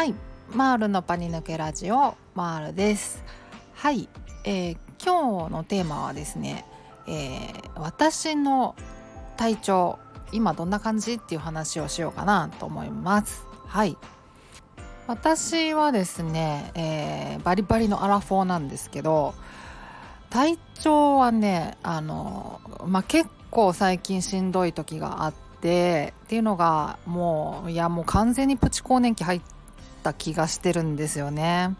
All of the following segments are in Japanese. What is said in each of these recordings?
はい。マールのパニ抜けラジオマールです。はい、えー、今日のテーマはですね、えー、私の体調今どんな感じっていう話をしようかなと思います。はい。私はですね、えー、バリバリのアラフォーなんですけど体調はねあの、まあ、結構最近しんどい時があってっていうのがもういやもう完全にプチ更年期入ってった気がしてるんですよね。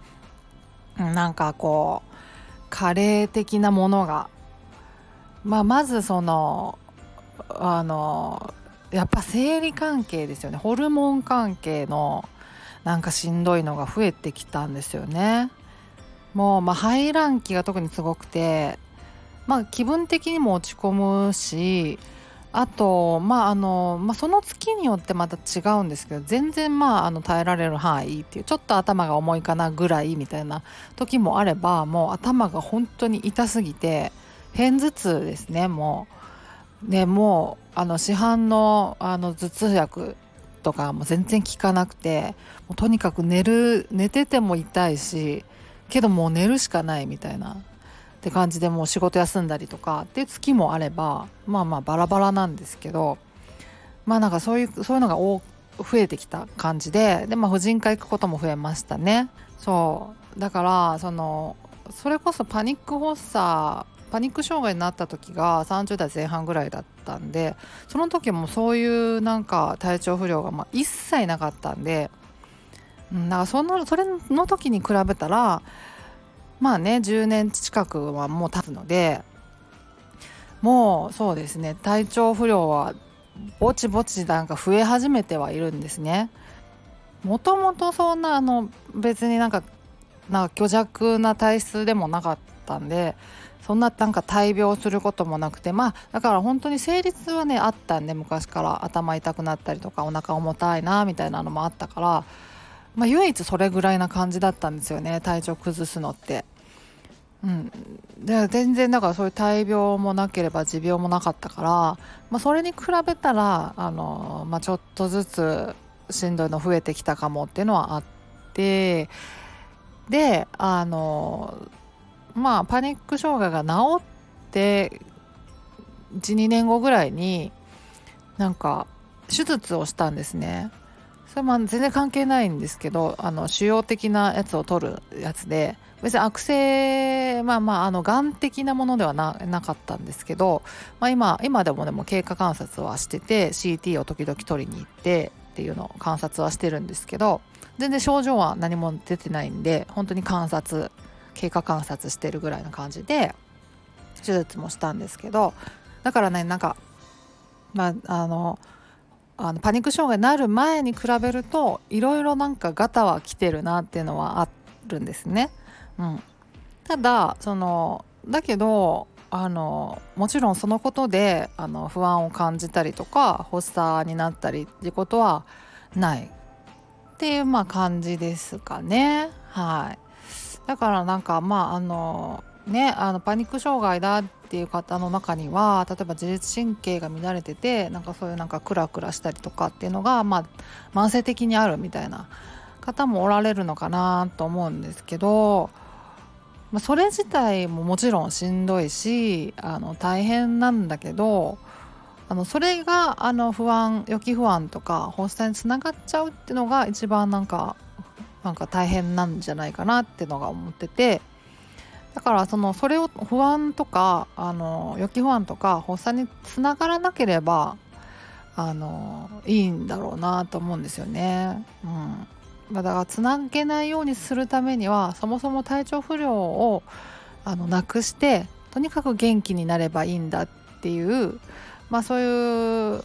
なんかこう加齢的なものが、まあ、まずそのあのやっぱ生理関係ですよねホルモン関係のなんかしんどいのが増えてきたんですよね。もうまあ排卵期が特にすごくてまあ気分的にも落ち込むしあと、まああのまあ、その月によってまた違うんですけど全然、まあ、あの耐えられる範囲っていうちょっと頭が重いかなぐらいみたいな時もあればもう頭が本当に痛すぎて片頭痛ですねもう。でもうあの市販のあの頭痛薬とかも全然効かなくてもうとにかく寝る寝てても痛いしけどもう寝るしかないみたいなって感じでもう仕事休んだりとかっていう月もあればまあまあバラバラなんですけどまあなんかそういうそういうのが増えてきた感じででまあ婦人科行くことも増えましたね。そう。だからそのそれこそパニック発作パニック障害になった時が30代前半ぐらいだったんでその時もそういうなんか体調不良がま一切なかったんで、だからそのそれの時に比べたらまあね10年近くはもう経つのでもうそうですね体調不良はぼちぼちなんか増え始めてはいるんですね。もともとそんなあの別になんかなんか虚弱な体質でもなかったんでそんななんか大病することもなくてまあだから本当に生理痛はねあったんで昔から頭痛くなったりとかお腹重たいなみたいなのもあったからまあ、唯一それぐらいな感じだったんですよね体調崩すのって。うん、で全然だからそういう大病もなければ持病もなかったから、まあ、それに比べたらあの、まあ、ちょっとずつしんどいの増えてきたかもっていうのはあってであのまあパニック障害が治って12年後ぐらいになんか手術をしたんですね。それも全然関係ないんですけどあの腫瘍的なやつを取るやつで別に悪性まあまああのがん的なものではなかったんですけど、まあ今、今でもでも経過観察はしてて CT を時々取りに行ってっていうのを観察はしてるんですけど全然症状は何も出てないんで本当に観察経過観察してるぐらいの感じで手術もしたんですけどだからねなんかまああのあのパニック障害になる前に比べるといろいろなんかガタは来てるなっていうのはあるんですね。うん、ただそのだけどあのもちろんそのことであの不安を感じたりとか発作になったりっていうことはないっていうまあ感じですかね。はい、だからなんかまああのねあのパニック障害だってていう方の中には例えば自律神経が乱れててなんかそういうなんかクラクラしたりとかっていうのが、まあ、慢性的にあるみたいな方もおられるのかなと思うんですけど、まあ、それ自体ももちろんしんどいしあの大変なんだけどあのそれがあの不安予期不安とか発作につながっちゃうっていうのが一番なんかなんか大変なんじゃないかなっていうのが思っててだからそのそれを不安とかあの予期不安とか発作につながらなければあのいいんだろうなと思うんですよね。うんだからつなげないようにするためにはそもそも体調不良をあのなくしてとにかく元気になればいいんだっていう、まあ、そういう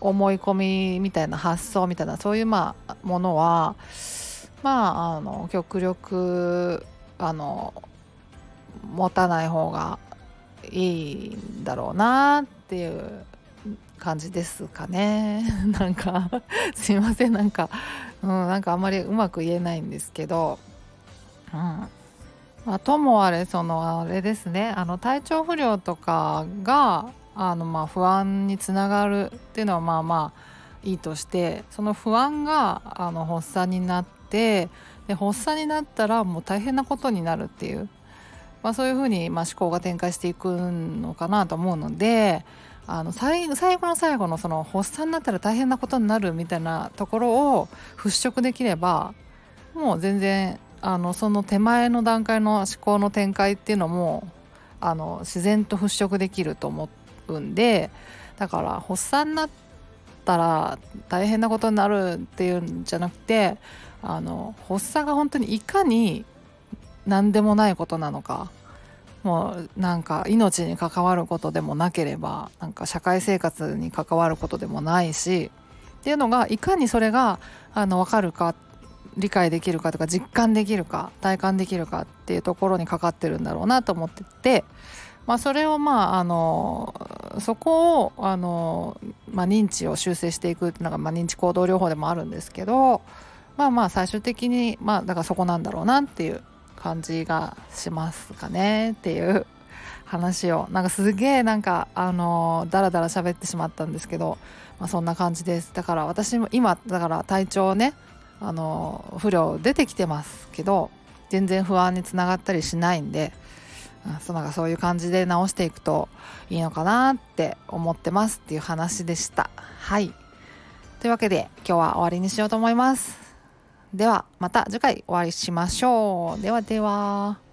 思い込みみたいな発想みたいなそういうまあものはまああの極力あの持たない方がいいんだろうなっていう感じですかね。なんかすいません。なんか、うん、なんかあんまりうまく言えないんですけど、うん。まあ、ともあれそのあれですね。あの体調不良とかがあのまあ不安につながるっていうのはまあまあいいとしてその不安があの発作になってで発作になったらもう大変なことになるっていう、まあ、そういうふうにま思考が展開していくのかなと思うのであの最後の最後のその発作になったら大変なことになるみたいなところを払拭できればもう全然あのその手前の段階の思考の展開っていうのもあの自然と払拭できると思うんでだから発作になったら大変なことになるっていうんじゃなくてあの発作が本当にいかに何でもないことなのか。もうなんか命に関わることでもなければなんか社会生活に関わることでもないしっていうのがいかにそれがあの分かるか理解できるかとか実感できるか体感できるかっていうところにかかってるんだろうなと思ってて、まあ、それをまああのそこをあの、まあ、認知を修正していくっていうのが、まあ、認知行動療法でもあるんですけどまあまあ最終的にまあだからそこなんだろうなっていう感じがしますかねっていう話をなんかすげえなんかあのダラダラ喋ってしまったんですけど、まあ、そんな感じです。だから私も今だから体調ねあの不良出てきてますけど全然不安につながったりしないんでそなんかそういう感じで直していくといいのかなって思ってますっていう話でした。はい。というわけで今日は終わりにしようと思います。ではまた次回お会いしましょう。ではでは。